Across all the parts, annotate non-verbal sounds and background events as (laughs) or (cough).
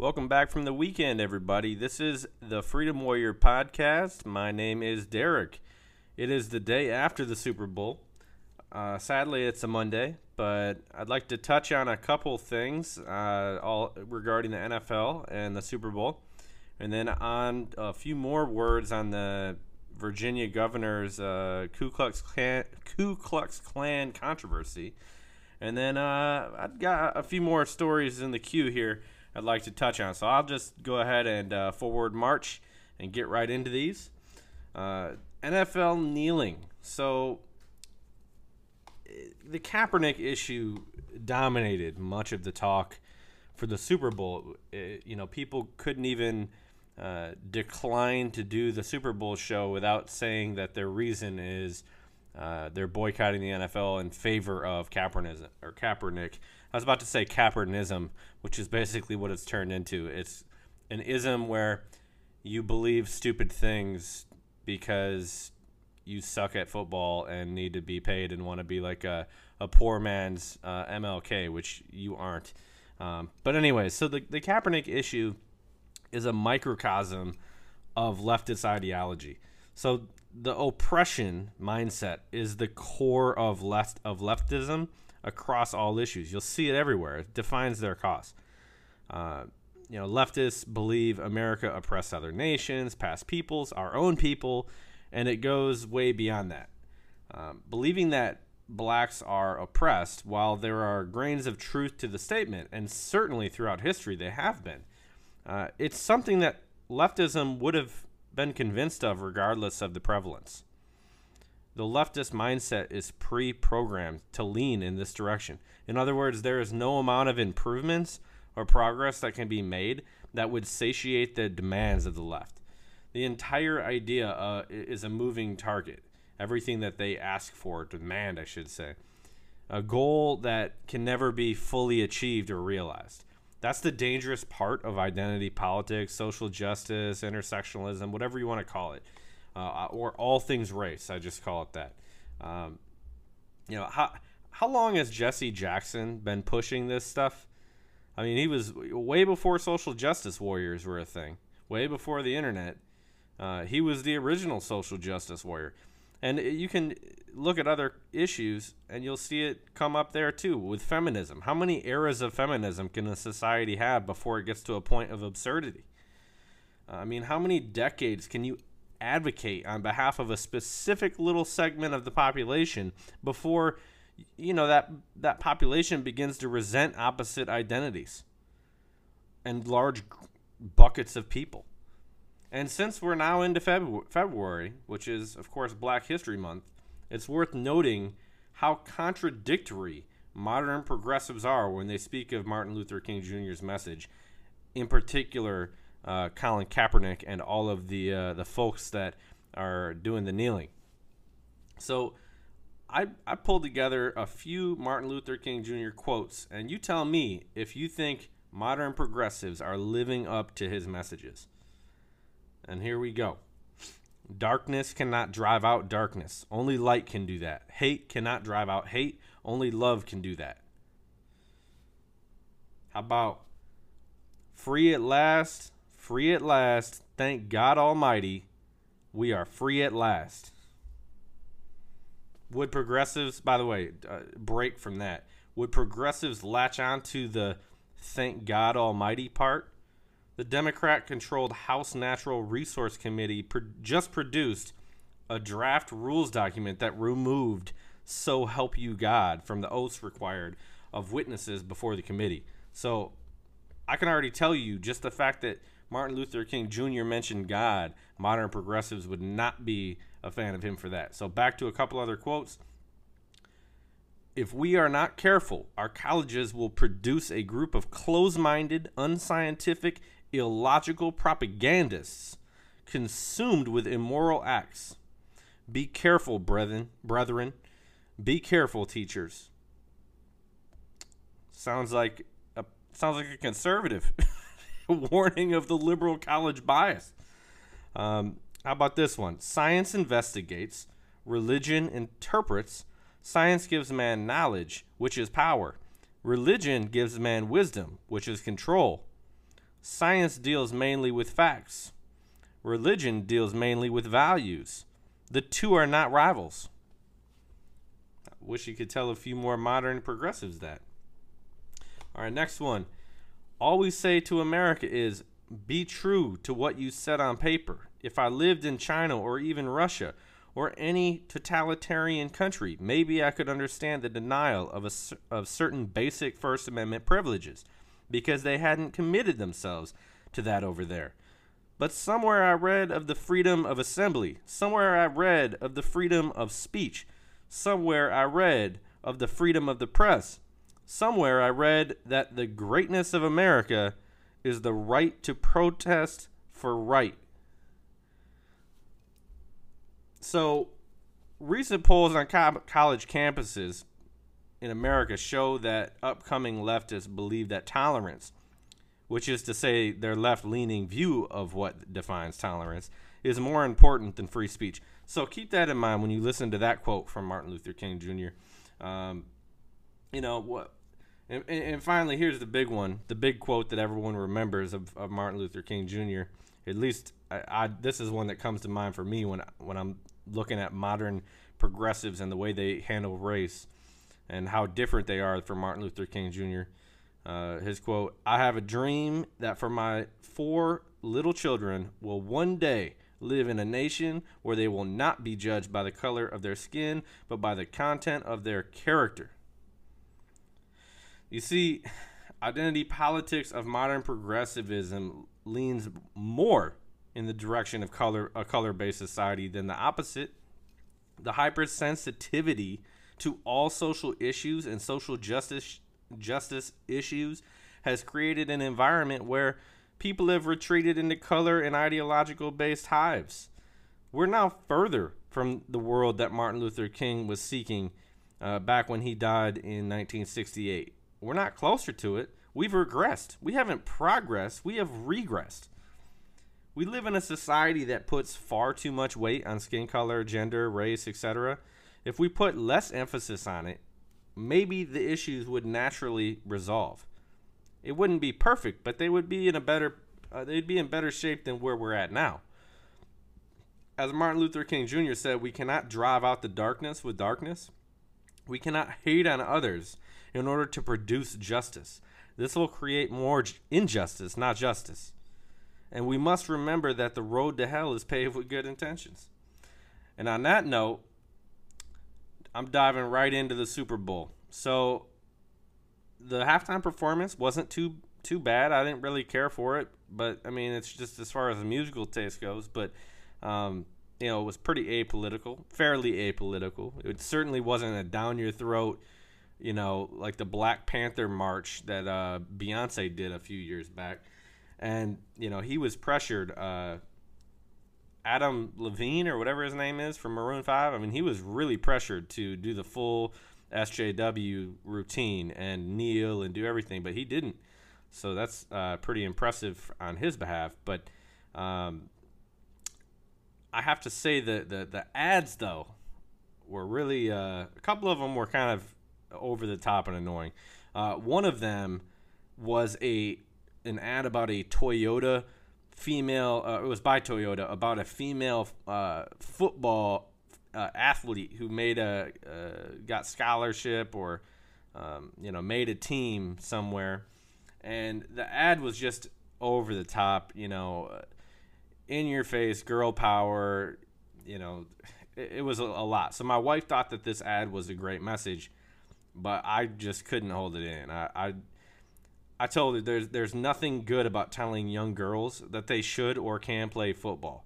Welcome back from the weekend, everybody. This is the Freedom Warrior podcast. My name is Derek. It is the day after the Super Bowl. Uh, sadly, it's a Monday, but I'd like to touch on a couple things uh, all regarding the NFL and the Super Bowl, and then on a few more words on the Virginia governor's uh, Ku Klux Klan, Ku Klux Klan controversy, and then uh, I've got a few more stories in the queue here I'd like to touch on. So I'll just go ahead and uh, forward march and get right into these. Uh, NFL kneeling. So the Kaepernick issue dominated much of the talk for the Super Bowl. It, you know, people couldn't even uh, decline to do the Super Bowl show without saying that their reason is uh, they're boycotting the NFL in favor of Kaepernick or Kaepernick. I was about to say Capernism, which is basically what it's turned into. It's an ism where you believe stupid things because you suck at football and need to be paid and want to be like a, a poor man's uh, MLK, which you aren't. Um, but anyway, so the, the Kaepernick issue is a microcosm of leftist ideology. So the oppression mindset is the core of left of leftism across all issues. You'll see it everywhere. It defines their cause. Uh, you know, leftists believe America oppressed other nations, past peoples, our own people, and it goes way beyond that. Um, believing that blacks are oppressed, while there are grains of truth to the statement, and certainly throughout history they have been, uh, it's something that leftism would have been convinced of regardless of the prevalence. The leftist mindset is pre programmed to lean in this direction. In other words, there is no amount of improvements or progress that can be made that would satiate the demands of the left the entire idea uh, is a moving target. Everything that they ask for, demand, I should say, a goal that can never be fully achieved or realized. That's the dangerous part of identity politics, social justice, intersectionalism, whatever you want to call it, uh, or all things race. I just call it that. Um, you know how how long has Jesse Jackson been pushing this stuff? I mean, he was way before social justice warriors were a thing, way before the internet uh, he was the original social justice warrior. And you can look at other issues and you'll see it come up there too with feminism. How many eras of feminism can a society have before it gets to a point of absurdity? I mean, how many decades can you advocate on behalf of a specific little segment of the population before you know that that population begins to resent opposite identities and large buckets of people? And since we're now into February, February, which is, of course, Black History Month, it's worth noting how contradictory modern progressives are when they speak of Martin Luther King Jr.'s message, in particular, uh, Colin Kaepernick and all of the uh, the folks that are doing the kneeling. So, I I pulled together a few Martin Luther King Jr. quotes, and you tell me if you think modern progressives are living up to his messages. And here we go. Darkness cannot drive out darkness. Only light can do that. Hate cannot drive out hate. Only love can do that. How about free at last? Free at last. Thank God Almighty. We are free at last. Would progressives, by the way, uh, break from that? Would progressives latch on to the thank God Almighty part? the Democrat controlled House Natural Resource Committee pro- just produced a draft rules document that removed so help you God from the oaths required of witnesses before the committee. So I can already tell you just the fact that Martin Luther King Jr. mentioned God, modern progressives would not be a fan of him for that. So back to a couple other quotes. If we are not careful, our colleges will produce a group of close minded, unscientific, illogical propagandists consumed with immoral acts. Be careful, brethren, brethren. Be careful, teachers. Sounds like a sounds like a conservative (laughs) (laughs) warning of the liberal college bias. Um, how about this one? Science investigates, religion interprets, science gives man knowledge, which is power. Religion gives man wisdom, which is control. Science deals mainly with facts. Religion deals mainly with values. The two are not rivals. I wish you could tell a few more modern progressives that. All right, next one. All we say to America is be true to what you said on paper. If I lived in China or even Russia or any totalitarian country, maybe I could understand the denial of, a, of certain basic First Amendment privileges because they hadn't committed themselves to that over there. But somewhere I read of the freedom of assembly, somewhere I read of the freedom of speech, somewhere I read of the freedom of the press, somewhere I read that the greatness of America is the right to protest for right. So, recent polls on co- college campuses in America show that upcoming leftists believe that tolerance, which is to say their left leaning view of what defines tolerance, is more important than free speech. So keep that in mind when you listen to that quote from Martin Luther King Jr. Um, you know what? And, and, finally, here's the big one, the big quote that everyone remembers of, of Martin Luther King Jr. At least I, I, this is one that comes to mind for me when when I'm looking at modern progressives and the way they handle race and how different they are from Martin Luther King Jr. Uh, his quote I have a dream that for my four little children will one day live in a nation where they will not be judged by the color of their skin, but by the content of their character. You see, identity politics of modern progressivism leans more in the direction of color a color-based society than the opposite. The hypersensitivity to all social issues and social justice justice issues has created an environment where people have retreated into color and ideological based hives. We're now further from the world that Martin Luther King was seeking uh, back when he died in 1968. We're not closer to it. We've regressed. We haven't progressed. We have regressed. We live in a society that puts far too much weight on skin color, gender, race, etc. If we put less emphasis on it, maybe the issues would naturally resolve. It wouldn't be perfect, but they would be in a better uh, they'd be in better shape than where we're at now. As Martin Luther King Jr. said, we cannot drive out the darkness with darkness. We cannot hate on others in order to produce justice. This will create more injustice, not justice. And we must remember that the road to hell is paved with good intentions. And on that note, I'm diving right into the Super Bowl. So the halftime performance wasn't too too bad. I didn't really care for it, but I mean, it's just as far as the musical taste goes. But um, you know, it was pretty apolitical, fairly apolitical. It certainly wasn't a down your throat, you know, like the Black Panther march that uh, Beyonce did a few years back. And you know, he was pressured. Uh, Adam Levine or whatever his name is from Maroon Five. I mean, he was really pressured to do the full SJW routine and kneel and do everything, but he didn't. So that's uh, pretty impressive on his behalf. But um, I have to say that the the ads though were really uh, a couple of them were kind of over the top and annoying. Uh, one of them was a an ad about a Toyota female. Uh, it was by Toyota about a female uh, football uh, athlete who made a uh, got scholarship or um, you know made a team somewhere, and the ad was just over the top. You know, uh, in your face, girl power. You know, it, it was a, a lot. So my wife thought that this ad was a great message, but I just couldn't hold it in. I, I I told her there's there's nothing good about telling young girls that they should or can play football.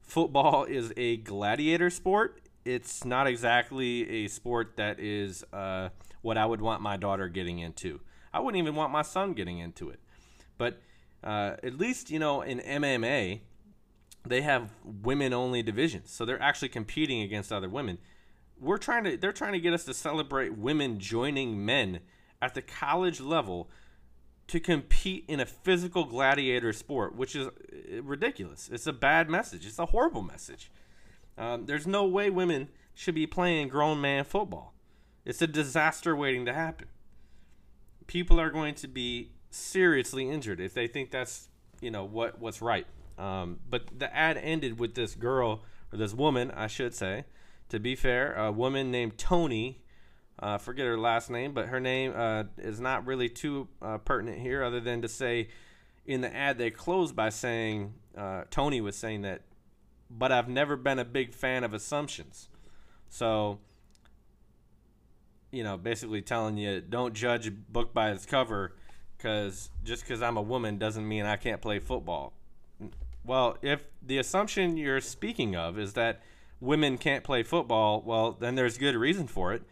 Football is a gladiator sport. It's not exactly a sport that is uh, what I would want my daughter getting into. I wouldn't even want my son getting into it. But uh, at least you know in MMA, they have women only divisions, so they're actually competing against other women. We're trying to they're trying to get us to celebrate women joining men at the college level to compete in a physical gladiator sport, which is uh, ridiculous. It's a bad message. It's a horrible message. Um, there's no way women should be playing grown man football. It's a disaster waiting to happen. People are going to be seriously injured if they think that's you know what what's right. Um, but the ad ended with this girl or this woman, I should say. To be fair, a woman named Tony. Uh, forget her last name, but her name uh, is not really too uh, pertinent here, other than to say in the ad they closed by saying uh, Tony was saying that, but I've never been a big fan of assumptions. So, you know, basically telling you don't judge a book by its cover because just because I'm a woman doesn't mean I can't play football. Well, if the assumption you're speaking of is that women can't play football, well, then there's good reason for it.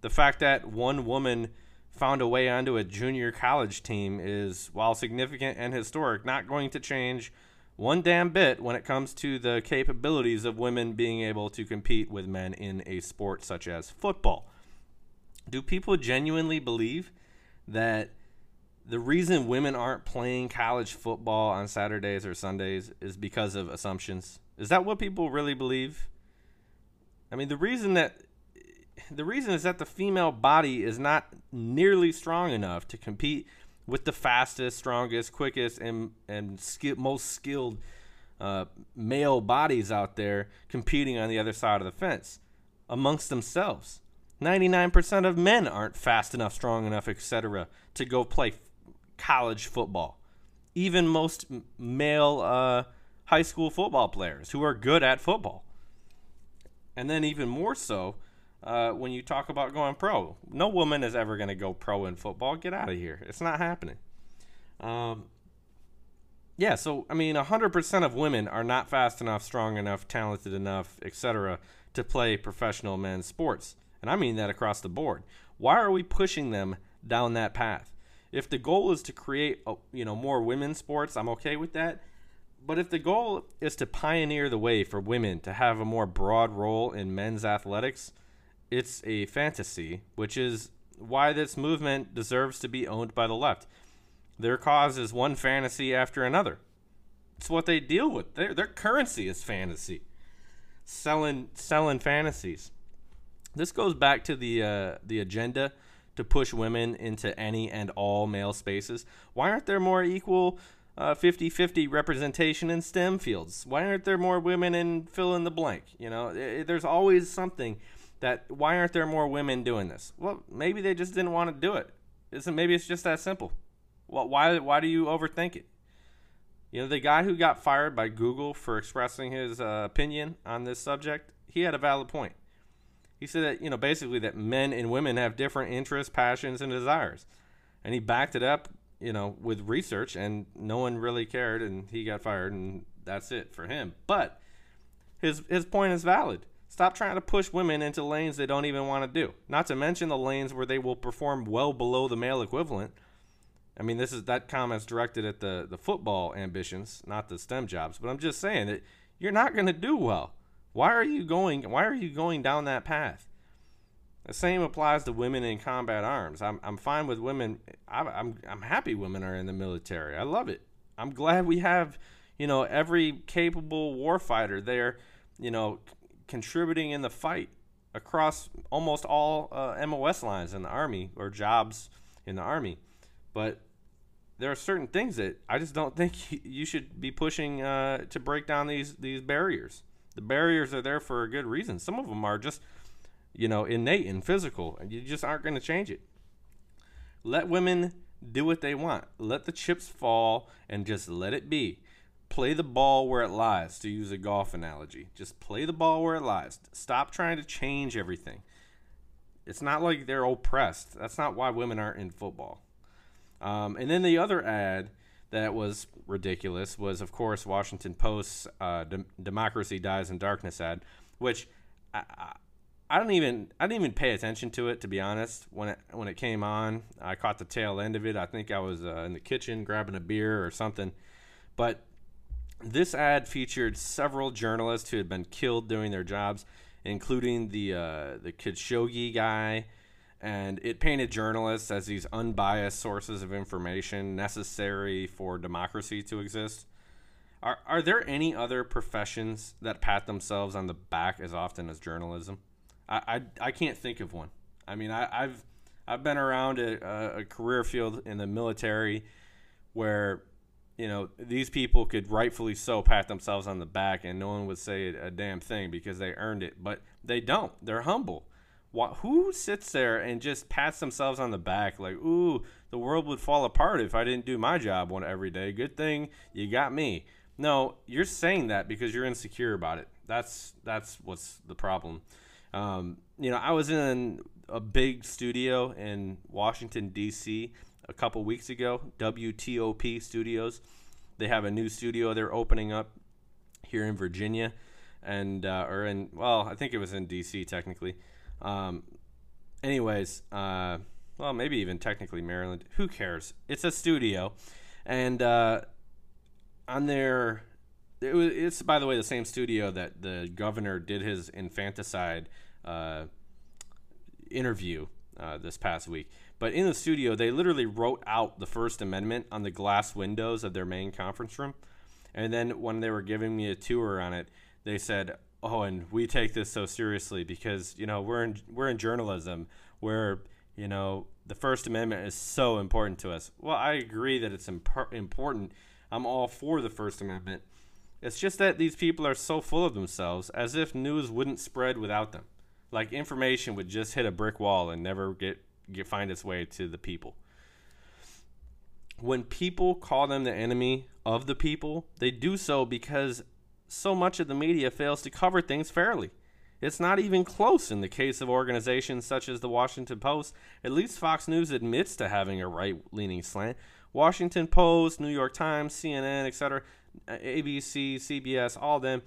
The fact that one woman found a way onto a junior college team is, while significant and historic, not going to change one damn bit when it comes to the capabilities of women being able to compete with men in a sport such as football. Do people genuinely believe that the reason women aren't playing college football on Saturdays or Sundays is because of assumptions? Is that what people really believe? I mean, the reason that the reason is that the female body is not nearly strong enough to compete with the fastest, strongest, quickest, and and most skilled uh, male bodies out there competing on the other side of the fence amongst themselves. 99% of men aren't fast enough, strong enough, etc., to go play college football. Even most male uh, high school football players who are good at football. And then, even more so, uh, when you talk about going pro. No woman is ever going to go pro in football. Get out of here. It's not happening. Um, yeah, so I mean, 100% of women are not fast enough, strong enough, talented enough, etc., to play professional men's sports. And I mean that across the board. Why are we pushing them down that path? If the goal is to create, uh, you know, more women's sports, I'm okay with that. But if the goal is to pioneer the way for women to have a more broad role in men's athletics, it's a fantasy, which is why this movement deserves to be owned by the left. Their cause is one fantasy after another. It's what they deal with. Their their currency is fantasy. Selling selling fantasies. This goes back to the uh, the agenda to push women into any and all male spaces. Why aren't there more equal uh, 50-50 representation in STEM fields? Why aren't there more women in fill in the blank? You know, it, there's always something that why aren't there more women doing this? Well, maybe they just didn't want to do it. Isn't maybe it's just that simple. Well, why why do you overthink it? You know, the guy who got fired by Google for expressing his uh, opinion on this subject, he had a valid point. He said that, you know, basically that men and women have different interests, passions, and desires. And he backed it up, you know, with research, and no one really cared, and he got fired, and that's it for him. But his his point is valid. Stop trying to push women into lanes they don't even want to do. Not to mention the lanes where they will perform well below the male equivalent. I mean, this is that comment's directed at the the football ambitions, not the STEM jobs. But I'm just saying that you're not going to do well. Why are you going? Why are you going down that path? The same applies to women in combat arms. I'm I'm fine with women. I'm I'm, I'm happy women are in the military. I love it. I'm glad we have, you know, every capable warfighter there, you know, contributing in the fight across almost all uh, MOS lines in the Army or jobs in the Army. But there are certain things that I just don't (laughs) think you should be pushing uh, to break down these these barriers. The barriers are there for a good reason. Some of them are just, you know, innate and physical, and you just aren't going to change it. Let women do what they want. Let the chips fall and just let it be play the ball where it lies, to use a golf analogy. Just play the ball where it lies. Stop trying to change everything. It's not like they're oppressed. That's not why women aren't in football. Um, and then the other ad that was ridiculous was, of course, Washington Post's uh, "Democracy Dies in Darkness" ad, which I, I, don't even I didn't even pay attention to it to be honest. When it when it came on, I caught the tail end of it. I think I was uh, in the kitchen grabbing a beer or something, but this ad featured several journalists who had been killed doing their jobs, including the uh, the Khashoggi guy, and it painted journalists as these unbiased sources of information necessary for democracy to exist. Are are there any other professions that pat themselves on the back as often as journalism? I I, can't think of one. I mean, I, I've I've been around a, a career field in the military where you know, these people could rightfully so pat themselves on the back and no one would say a damn thing because they earned it. But they don't. They're humble. Who sits there and just pats themselves on the back like, ooh, the world would fall apart if I didn't do my job one every day. Good thing you got me. No, you're saying that because you're insecure about it. That's that's what's the problem. Um, you know, I was in a big studio in Washington D.C. a couple weeks ago, WTOP Studios. They have a new studio they're opening up here in Virginia, and uh, or in well, I think it was in D.C. technically. Um, anyways, uh, well, maybe even technically Maryland. Who cares? It's a studio, and uh, on their it was, it's by the way the same studio that the governor did his infanticide uh, interview uh, this past week. But in the studio, they literally wrote out the First Amendment on the glass windows of their main conference room. And then when they were giving me a tour on it, they said, "Oh, and we take this so seriously because you know we're in we're in journalism where you know the First Amendment is so important to us." Well, I agree that it's imp- important. I'm all for the First Amendment. It's just that these people are so full of themselves, as if news wouldn't spread without them like information would just hit a brick wall and never get, get find its way to the people. When people call them the enemy of the people, they do so because so much of the media fails to cover things fairly. It's not even close in the case of organizations such as the Washington Post. At least Fox News admits to having a right leaning slant. Washington Post, New York Times, CNN, etc., ABC, CBS, all of them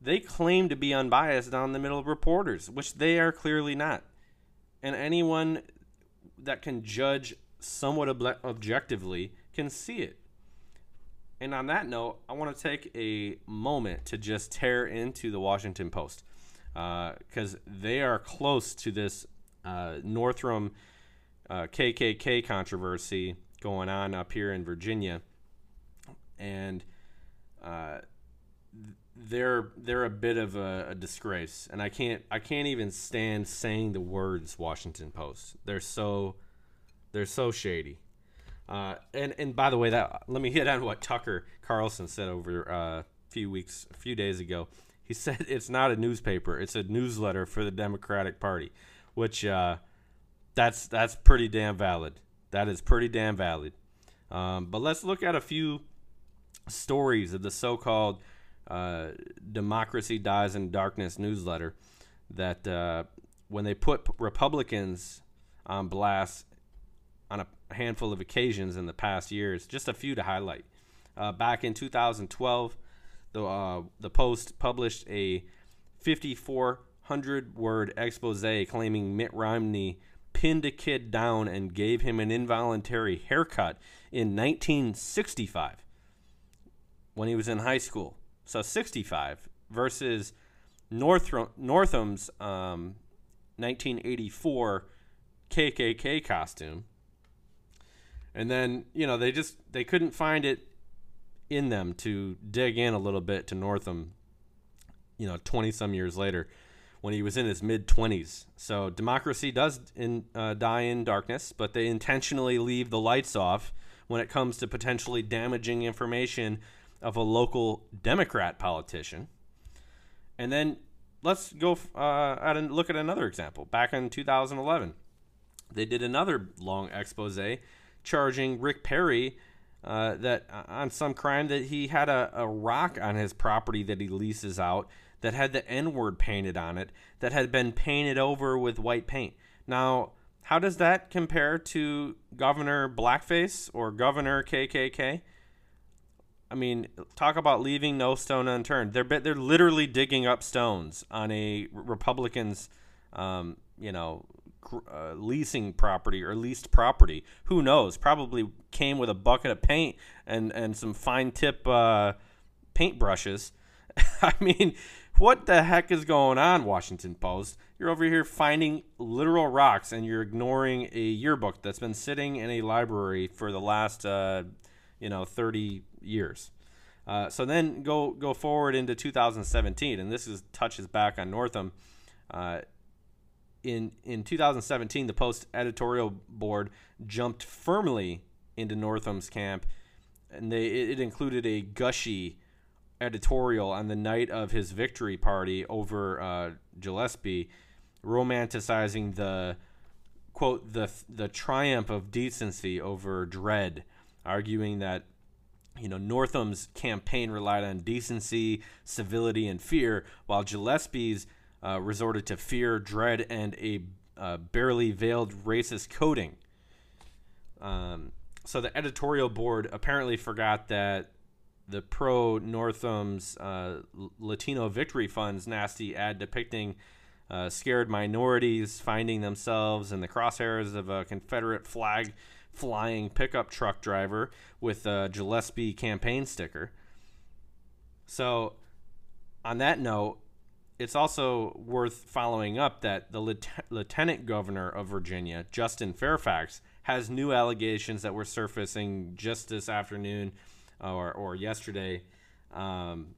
they claim to be unbiased on the middle of reporters, which they are clearly not. And anyone that can judge somewhat ob- objectively can see it. And on that note, I want to take a moment to just tear into the Washington Post because uh, they are close to this uh, Northam uh, KKK controversy going on up here in Virginia. And uh, they're they're a bit of a, a, disgrace, and I can't I can't even stand saying the words Washington Post. They're so they're so shady. Uh, and and by the way, that let me (laughs) hit on what Tucker Carlson said over uh, a few weeks, a few days ago. He said (laughs) it's not a newspaper; it's a newsletter for the Democratic Party, which uh, that's that's pretty damn valid. That is pretty damn valid. Um, but let's look at a few stories of the so-called uh, Democracy Dies in Darkness newsletter that uh, when they put Republicans on blast on a handful of occasions in the past years, just a few to highlight. Uh, back in 2012, the uh, the Post published a 5,400 word expose claiming Mitt Romney pinned a kid down and gave him an involuntary haircut in 1965 when he was in high school. So 65 versus Northam, Northam's um, 1984 KKK costume. And then, you know, they just they couldn't find it in them to dig in a little bit to Northam, you know, 20 some years later when he was in his mid 20s. So democracy does in, uh, die in darkness, but they intentionally leave the lights off when it comes to potentially damaging information of a local Democrat politician. And then let's go uh, at a, look at another example. Back in 2011, they did another long expose charging Rick Perry uh, that uh, on some crime that he had a, a rock on his property that he leases out that had the N word painted on it that had been painted over with white paint. Now, how does that compare to Governor Blackface or Governor KKK? I mean, talk about leaving no stone unturned. They're they're literally digging up stones on a Republican's, um, you know, uh, leasing property or leased property. Who knows? Probably came with a bucket of paint and and some fine tip uh, paint brushes. (laughs) I mean, what the heck is going on, Washington Post? You're over here finding literal rocks and you're ignoring a yearbook that's been sitting in a library for the last, uh, you know, 30 years. Uh, so then go go forward into 2017, and this is touches back on Northam. Uh, in in 2017, the Post editorial board jumped firmly into Northam's camp and they it included a gushy editorial on the night of his victory party over uh, Gillespie, romanticizing the quote the the triumph of decency over dread, arguing that you know Northam's campaign relied on decency, civility, and fear, while Gillespie's uh, resorted to fear, dread, and a uh, barely veiled racist coding. Um, so the editorial board apparently forgot that the pro Northam's uh, Latino Victory Fund's nasty ad depicting uh, scared minorities finding themselves in the crosshairs of a Confederate flag flying pickup truck driver with a Gillespie campaign sticker. So, on that note, it's also worth following up that the lieutenant governor of Virginia, Justin Fairfax, has new allegations that were surfacing just this afternoon or, or yesterday. Um,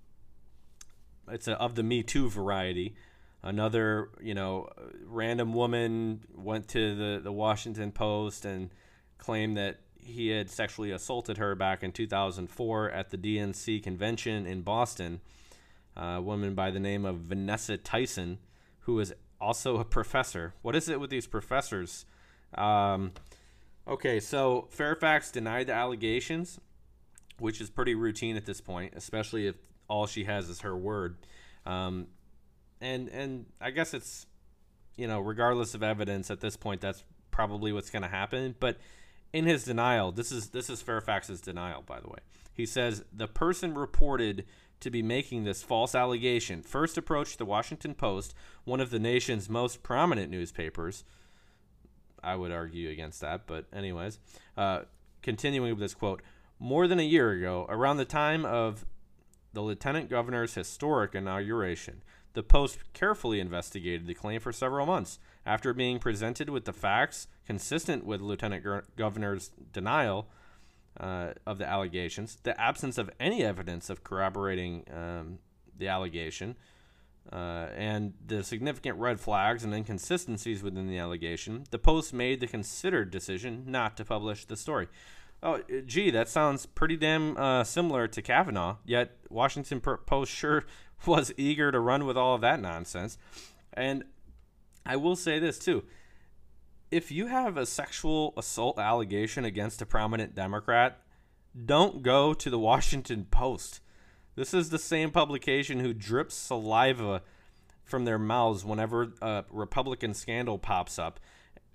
it's a, of the Me Too variety. Another, you know, random woman went to the, the Washington Post and claimed that he had sexually assaulted her back in 2004 at the DNC convention in Boston. A woman by the name of Vanessa Tyson, who is also a professor. What is it with these professors? Um, okay, so Fairfax denied the allegations, which is pretty routine at this point, especially if all she has is her word. Um, and and I guess it's you know regardless of evidence at this point, that's probably what's going to happen. But in his denial, this is this is Fairfax's denial, by the way. He says the person reported to be making this false allegation first approached the Washington Post, one of the nation's most prominent newspapers. I would argue against that, but anyways, uh, continuing with this quote, more than a year ago, around the time of the lieutenant governor's historic inauguration, the Post carefully investigated the claim for several months. After being presented with the facts consistent with Lieutenant Governor's denial uh, of the allegations, the absence of any evidence of corroborating um, the allegation, uh, and the significant red flags and inconsistencies within the allegation, the Post made the considered decision not to publish the story. Oh, gee, that sounds pretty damn uh, similar to Kavanaugh. Yet Washington Post sure (laughs) was eager to run with all of that nonsense. And I will say this too. If you have a sexual assault allegation against a prominent Democrat, don't go to the Washington Post. This is the same publication who drips saliva from their mouths whenever a Republican scandal pops up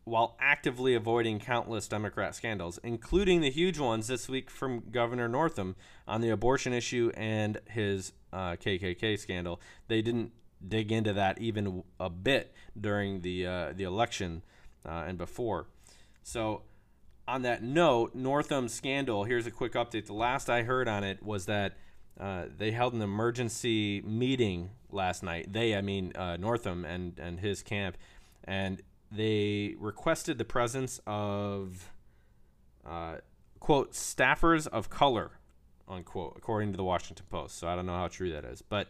while actively avoiding countless Democrat scandals, including the huge ones this week from Governor Northam on the abortion issue and his uh, KKK scandal. They didn't dig into that even a bit during the uh, the election uh, and before. So, on that note, Northam scandal. Here's a quick update. The last I heard on it was that uh, they held an emergency meeting last night. They, I mean uh, Northam and and his camp, and they requested the presence of uh, quote staffers of color unquote according to the washington post. So i don't know how true that is. But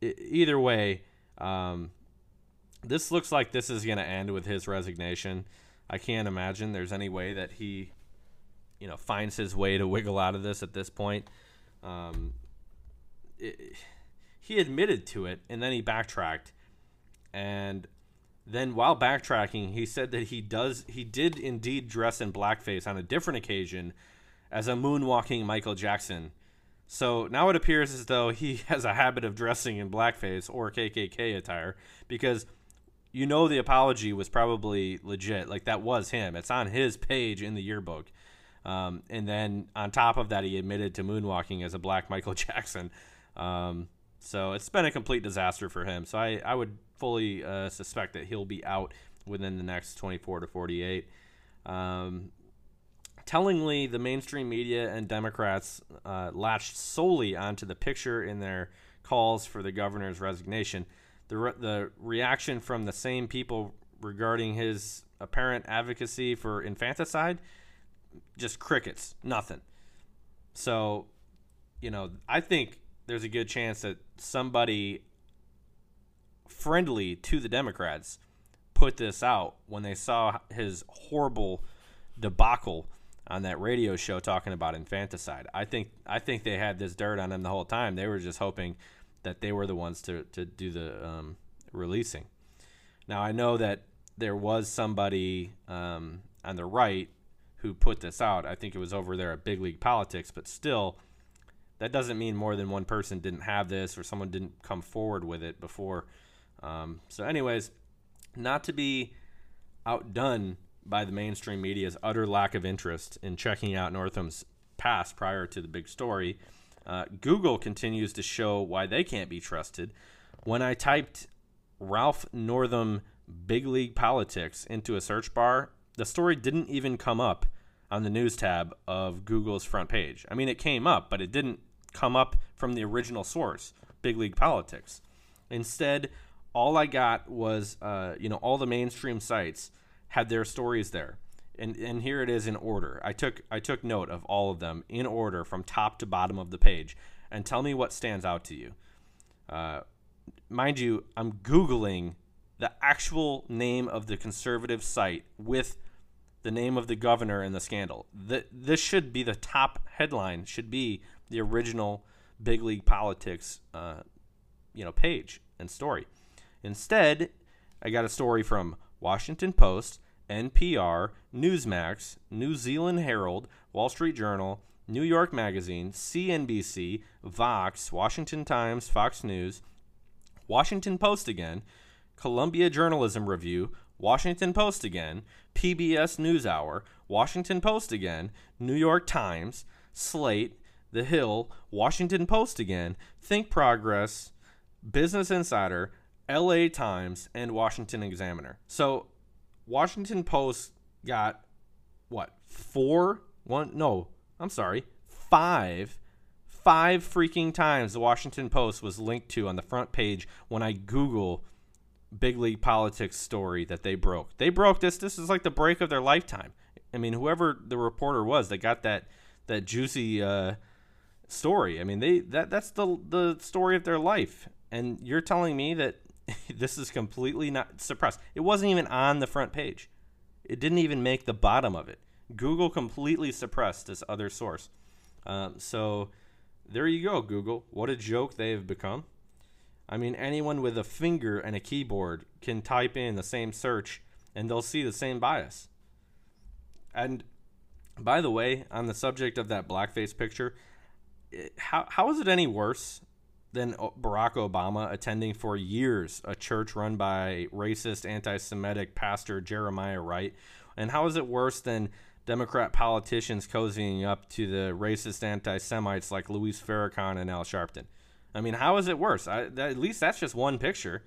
it, either way um, this looks like this is going to end with his resignation. I can't imagine there's any way that he you know finds his way to wiggle out of this at this point. Um, it, he admitted to it and then he backtracked. And then, while backtracking, he said that he does he did indeed dress in blackface on a different occasion as a moonwalking Michael Jackson. So now it appears as though he (laughs) has a habit of dressing in blackface or KKK attire because you know the apology was probably legit. Like that was him. It's on his page in the yearbook. Um, and then on top of that, he admitted to moonwalking as a black Michael (laughs) Jackson. Um, so it's been a complete disaster for him. So I, I would fully uh, suspect that he'll be out within the next 24 to 48. Um, tellingly, the mainstream media and Democrats uh, latched solely onto the picture in their calls for the governor's resignation. The, re- the reaction from the same people regarding his apparent advocacy for infanticide just crickets, nothing. So, you know, I think there's a good chance that somebody friendly to the Democrats put this out when they saw his horrible debacle on that radio show talking about infanticide. I think I think they had this dirt on them the whole time. They were just hoping that they were the ones to to do the um, releasing. Now I know that there was somebody um, on the right who put this out. I think it was over there at Big League Politics, but still, that doesn't mean more than one person didn't have this or someone didn't come forward with it before. Um, so, anyways, not to be outdone by the mainstream media's utter lack of interest in checking out Northam's past prior to the big story, uh, Google continues to show why they can't be trusted. When I typed Ralph Northam big league politics into a search bar, the story didn't even come up on the news tab of Google's front page. I mean, it came up, but it didn't come up from the original source, Big League Politics. Instead, all I got was, uh, you know, all the mainstream sites had their stories there, and and here it is in order. I took I took note of all of them in order from top to bottom of the page, and tell me what stands out to you. Uh, mind you, I'm googling the actual name of the conservative site with the name of the governor and the scandal. The, this should be the top headline. Should be the original big league politics, uh, you know, page and story. Instead, I got a story from Washington Post, NPR, Newsmax, New Zealand Herald, Wall Street Journal, New York Magazine, CNBC, Vox, Washington Times, Fox News, Washington Post again, Columbia Journalism Review, Washington Post again, PBS NewsHour, Washington Post again, New York Times, Slate, The Hill, Washington Post again, Think Progress, Business Insider, LA Times, and Washington Examiner. So Washington Post got what? Four? One? No, I'm sorry. Five. Five freaking times the Washington Post was linked to on the front page when I Google big league politics story that they broke. They broke this. This is like the break of their lifetime. I mean, whoever the reporter was, they got that that juicy uh, story. I mean, they that that's the the story of their life. And you're telling me that (laughs) this is completely not suppressed. It wasn't even on the front page. It didn't even make the bottom of it. Google completely suppressed this other source. Um, so there you go, Google. What a joke they have become. I mean, anyone with a finger and a keyboard can type in the same search and they'll see the same bias. And by the way, on the subject of that blackface picture, how, how is it any worse than Barack Obama attending for years a church run by racist, anti Semitic pastor Jeremiah Wright? And how is it worse than Democrat politicians cozying up to the racist anti Semites like Louis Farrakhan and Al Sharpton? I mean, how is it worse? I, that, at least that's just one picture.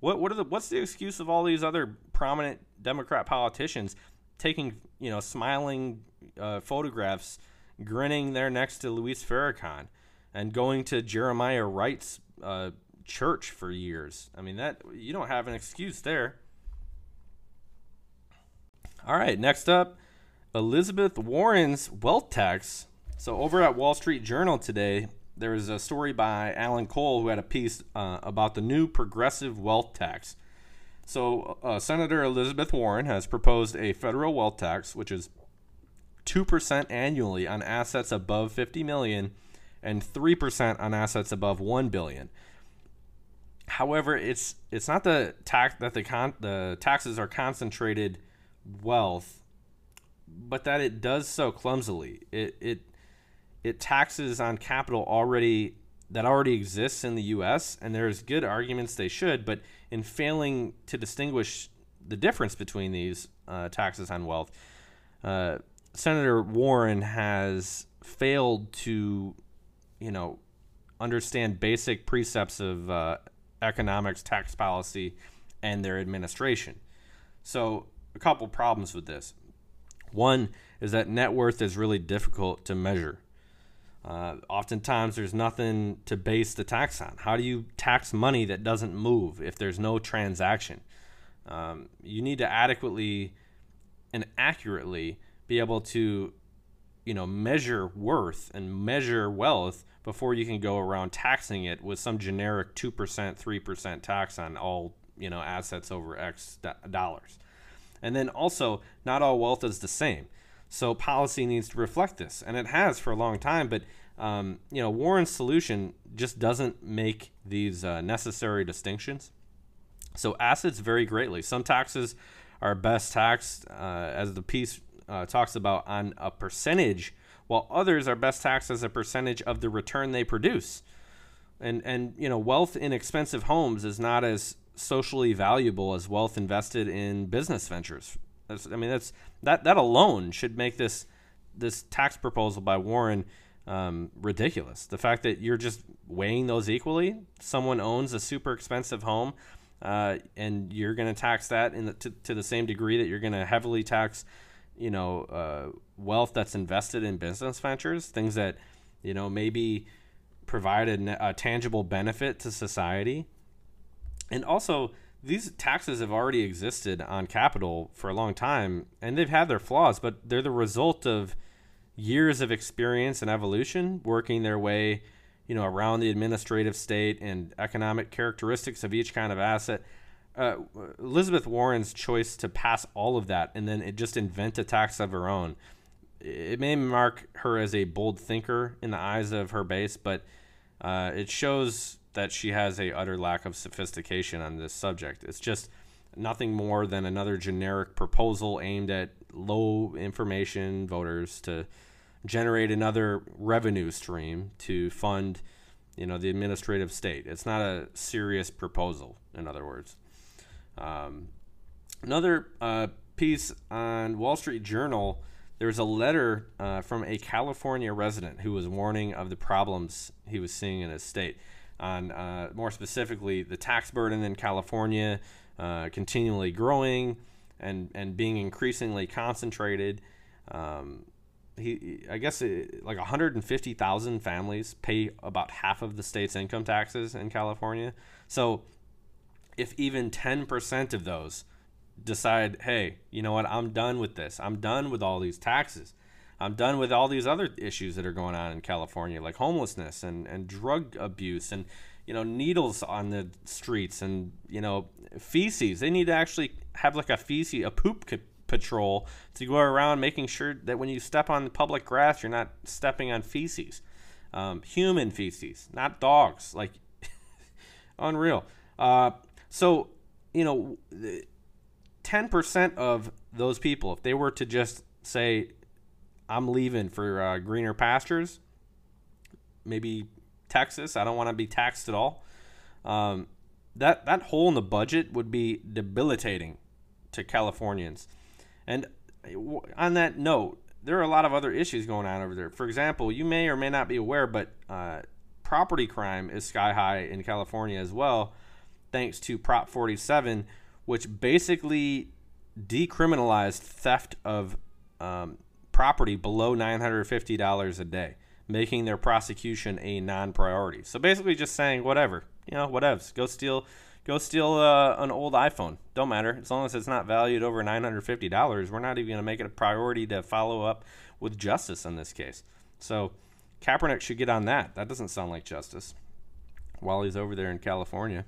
What what are the what's the excuse of all these other prominent Democrat politicians taking you know smiling uh, photographs, grinning there next to Louis Farrakhan, and going to Jeremiah Wright's uh, church for years? I mean that you don't have an excuse there. All right, next up, Elizabeth Warren's wealth tax. So over at Wall Street Journal today, there was a story by Alan Cole who had a piece uh, about the new progressive wealth tax. So, uh, Senator Elizabeth Warren has proposed a federal wealth tax, which is 2% annually on assets above 50 million and 3% on assets above 1 billion. However, it's it's not the tax that the con- the taxes are concentrated wealth, but that it does so clumsily. It it it taxes on capital already that already exists in the U.S. and there's good arguments they should, but in failing to distinguish the difference between these uh, taxes on wealth, uh, Senator Warren has failed to, you know, understand basic precepts of uh, economics, tax policy, and their administration. So, a couple problems with this. One is that net worth is really difficult to measure. Uh, oftentimes, there's nothing to base the tax on. How do you tax money that doesn't move if there's no transaction? Um, you need to adequately and accurately be able to, you know, measure worth and measure wealth before you can go around taxing it with some generic two percent, three percent tax on all you know assets over X dollars. And then also, not all wealth is the same. So policy needs to reflect this, and it has for a long time. But um, you know, Warren's solution just doesn't make these uh, necessary distinctions. So assets vary greatly. Some taxes are best taxed, uh, as the piece uh, talks about, on a percentage, while others are best taxed as a percentage of the return they produce. And and you know, wealth in expensive homes is not as socially valuable as wealth invested in business ventures. That's, I mean, that's that that alone should make this this tax proposal by Warren um, ridiculous. The fact that you're just weighing those equally. Someone owns a super expensive home, uh, and you're going to tax that in the, to, to the same degree that you're going to heavily tax, you know, uh, wealth that's invested in business ventures, things that, you know, maybe provide a, a tangible benefit to society. And also, these taxes have already existed on capital for a long time, and they've had their flaws, but they're the result of years of experience and evolution working their way you know around the administrative state and economic characteristics of each kind of asset uh, elizabeth warren's choice to pass all of that and then just invent a tax of her own it may mark her as a bold thinker in the eyes of her base but uh, it shows that she has a utter lack of sophistication on this subject it's just nothing more than another generic proposal aimed at low information voters to generate another revenue stream to fund, you know, the administrative state. It's not a serious proposal, in other words. Um, another uh, piece on Wall Street Journal. There's a letter uh, from a California resident who was warning of the problems he was seeing in his state. On uh, more specifically, the tax burden in California uh, continually growing and and being increasingly concentrated. Um, he I guess it, like 150,000 families pay about half of the state's income taxes in California. So if even 10% of those decide, "Hey, you know what? I'm done with this. I'm done with all these taxes. I'm done with all these other issues that are going on in California like homelessness and and drug abuse and you know needles on the streets and you know feces. They need to actually have like a feces a poop patrol to go around making sure that when you step on public grass, you're not stepping on feces, um, human feces, not dogs. Like (laughs) unreal. Uh, so you know, ten percent of those people, if they were to just say, "I'm leaving for uh, greener pastures," maybe Texas. I don't want to be taxed at all. Um, that that hole in the budget would be debilitating to Californians. And on that note, there are a lot of other issues going on over there. For example, you may or may not be aware, but uh, property crime is sky high in California as well, thanks to Prop 47, which basically decriminalized theft of um, property below $950 a day, making their prosecution a non priority. So basically, just saying, whatever, you know, whatevs, go steal Go steal uh, an old iPhone. Don't matter. As long as it's not valued over $950, we're not even going to make it a priority to follow up with justice in this case. So Kaepernick should get on that. That doesn't sound like justice while he's over there in California.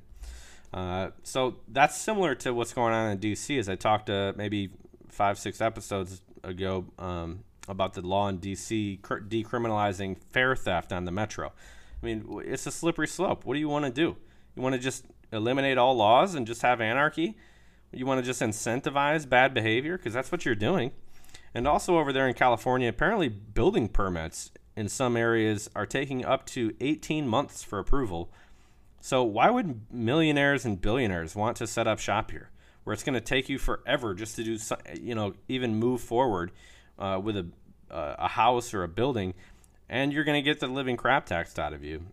Uh, so that's similar to what's going on in D.C. As I talked uh, maybe five, six episodes ago um, about the law in D.C. Cr- decriminalizing fare theft on the metro. I mean, it's a slippery slope. What do you want to do? You want to just eliminate all laws and just have anarchy? You want to just incentivize bad behavior because that's what you're doing. And also over there in California, apparently building permits in some areas are taking up to 18 months for approval. So why would millionaires and billionaires want to set up shop here, where it's going to take you forever just to do, you know, even move forward uh, with a uh, a house or a building, and you're going to get the living crap taxed out of you.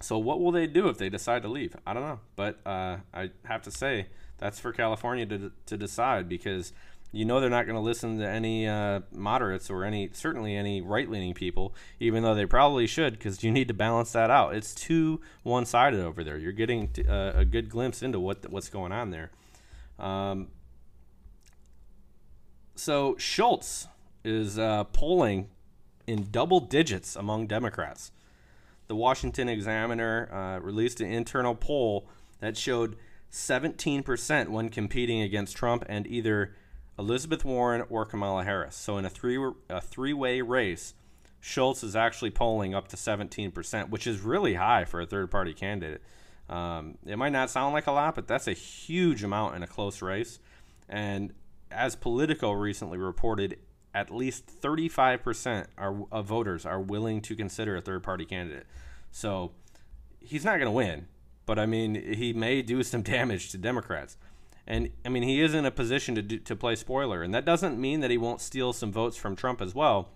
So what will they do if they decide to leave? I don't know, but uh, I have to say that's for California to to decide because you know they're not going to listen to any uh, moderates or any certainly any right leaning people, even though they probably should because you need to balance that out. It's too one sided over there. You're getting to, uh, a good glimpse into what what's going on there. Um, so Schultz is uh, polling in double digits among Democrats the Washington Examiner uh, released an internal poll that showed 17% when competing against Trump and either Elizabeth Warren or Kamala Harris. So in a three a three way race, Schultz is actually polling up to 17%, which is really high for a third party candidate. Um, it might not sound like a lot, but that's a huge amount in a close race. And as Politico recently reported, at least 35% are, of voters are willing to consider a third party candidate. So he's not going to win, but I mean, he may do some (laughs) damage to Democrats. And I mean, he is in a position to do, to play spoiler, and that doesn't mean that he won't steal some votes from Trump as well.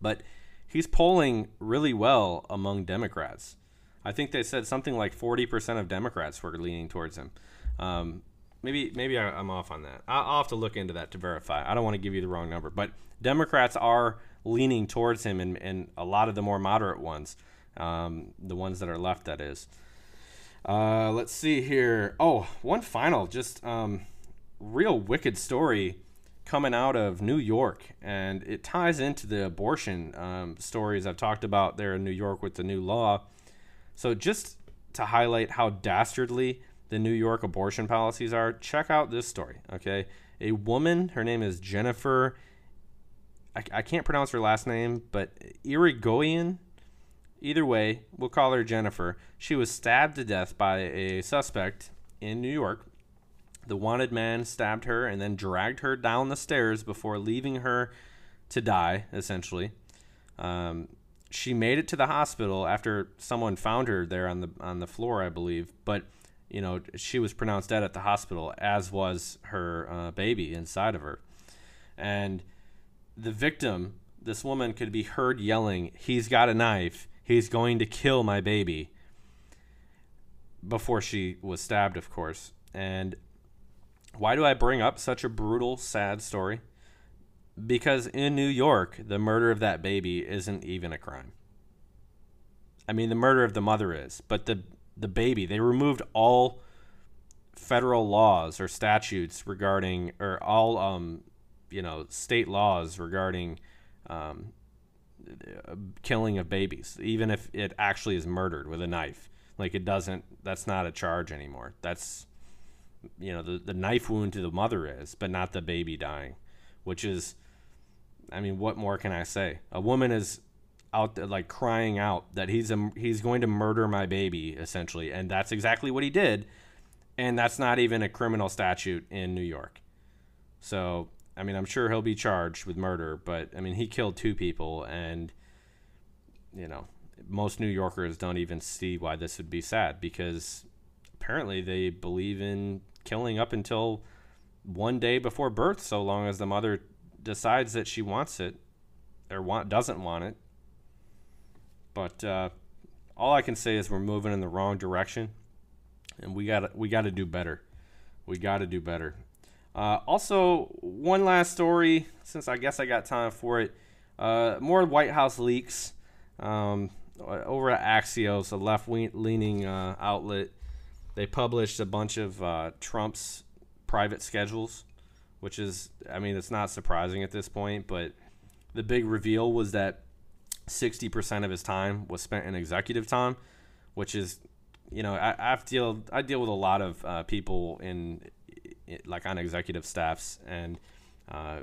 But he's polling really well among Democrats. I think they said something like 40% of Democrats were leaning towards him. Um, maybe maybe I, am off on that. I'll have to look into that to verify. I don't want to give you the wrong number, but Democrats are leaning towards him, and, and a lot of the more moderate ones, um, the ones that are left, that is. Uh, let's see here. Oh, one final, just um, real wicked story coming out of New York, and it ties into the abortion um, stories I've talked about there in New York with the new law. So, just to highlight how dastardly the New York abortion policies are, check out this story. Okay, a woman, her name is Jennifer. I, I can't pronounce her last name, but Irigoyen. Either way, we'll call her Jennifer. She was stabbed to death by a suspect in New York. The wanted man stabbed her and then dragged her down the stairs before leaving her to die, essentially. Um, she made it to the hospital after someone found her there on the on the floor, I believe. But you know, she was pronounced dead at the hospital, as was her uh, baby inside of her. And the victim, this woman, could be heard yelling, He's got a knife. He's going to kill my baby. Before she was stabbed, of course. And why do I bring up such a brutal, sad story? Because in New York, the murder of that baby isn't even a crime. I mean, the murder of the mother is, but the the baby. They removed all federal laws or statutes regarding, or all, um, you know, state laws regarding um, Uh, killing of babies, even if it actually is murdered with a knife. Like it doesn't. That's not a charge anymore. That's you know the the knife wound to the mother is, but not the baby dying, which is. I mean, what more can I say? A woman is out there like crying out that he's a, he's going to murder my baby essentially and that's exactly what he did and that's not even a criminal statute in New York. So, I mean, I'm sure he'll be charged with murder, but I mean, he killed two people and you know, most New Yorkers don't even see why this would be sad because apparently they believe in killing up until one day before birth so long as the mother decides that she wants it or want doesn't want it but uh, all I can say is we're moving in the wrong direction, and we got we got to do better. We got to do better. Uh, also, one last story, since I guess I got time for it. Uh, more White House leaks um, over at Axios, a left-leaning uh, outlet. They published a bunch of uh, Trump's private schedules, which is, I mean, it's not surprising at this point, but the big reveal was that 60% of his time was spent in executive time, which is, you know, I, I've deal I deal with a lot of uh, people in, like on executive staffs, and uh,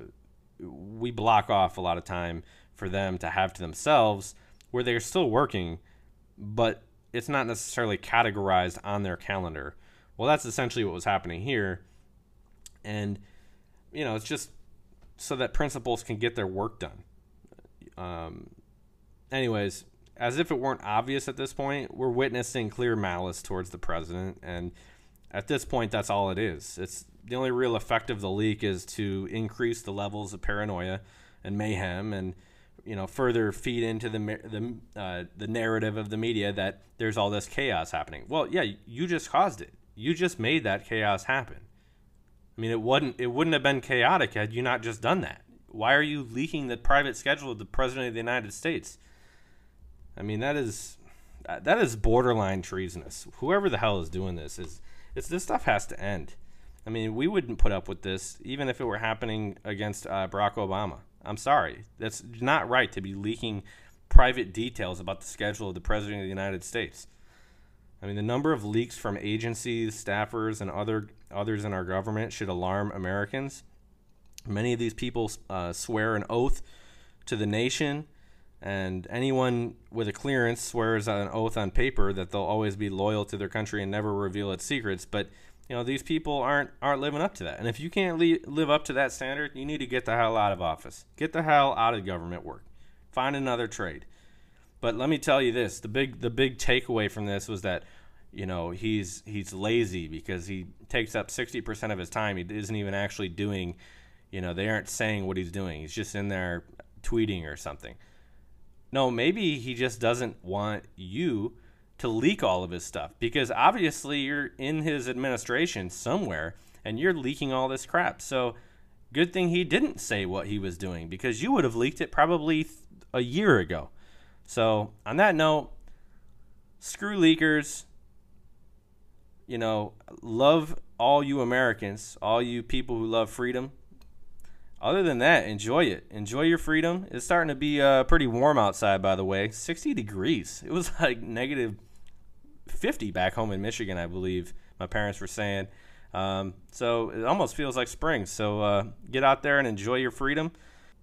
we block off a lot of time for them to have to themselves where they're still working, but it's not necessarily categorized on their calendar. Well, that's essentially what was happening here, and you know, it's just so that principals can get their work done. Um, anyways, as if it weren't obvious at this point, we're witnessing clear malice towards the president, and at this point, that's all it is. It's the only real effect of the leak is to increase the levels of paranoia and mayhem, and you know further feed into the the uh, the narrative of the media that there's all this chaos happening. Well, yeah, you just caused it. You just made that chaos happen. I mean, it wouldn't it wouldn't have been chaotic had you not just done that. Why are you leaking the private schedule of the president of the United States? I mean, that is that is borderline treasonous. Whoever the hell is doing this is it's this stuff has to end. I mean, we wouldn't put up with this even if it were happening against uh, Barack Obama. I'm sorry, that's not right to be leaking private details about the schedule of the president of the United States. I mean, the number of leaks from agencies, staffers, and other others in our government should alarm Americans. Many of these people uh, swear an oath to the nation, and anyone with a clearance swears an oath on paper that they'll always be loyal to their country and never reveal its secrets. But you know these people aren't aren't living up to that. And if you can't li- live up to that standard, you need to get the hell out of office. Get the hell out of government work. Find another trade. But let me tell you this: the big the big takeaway from this was that you know he's he's lazy because he takes up 60% of his time he isn't even actually doing you know they aren't saying what he's doing he's just in there tweeting or something no maybe he just doesn't want you to leak all of his stuff because obviously you're in his administration somewhere and you're leaking all this crap so good thing he didn't say what he was doing because you would have leaked it probably a year ago so on that note screw leakers you know, love all you Americans, all you people who love freedom. Other than that, enjoy it. Enjoy your freedom. It's starting to be uh, pretty warm outside, by the way. 60 degrees. It was (laughs) like negative 50 back home in Michigan, I believe. My parents were saying. Um, so it almost feels like spring. So uh, get out there and enjoy your freedom.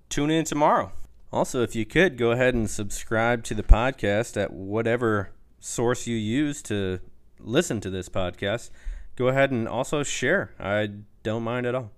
Tune in tomorrow. Also, if you could, go ahead and subscribe to the podcast at whatever source you use to listen to this podcast, go ahead and also share. I don't mind at all.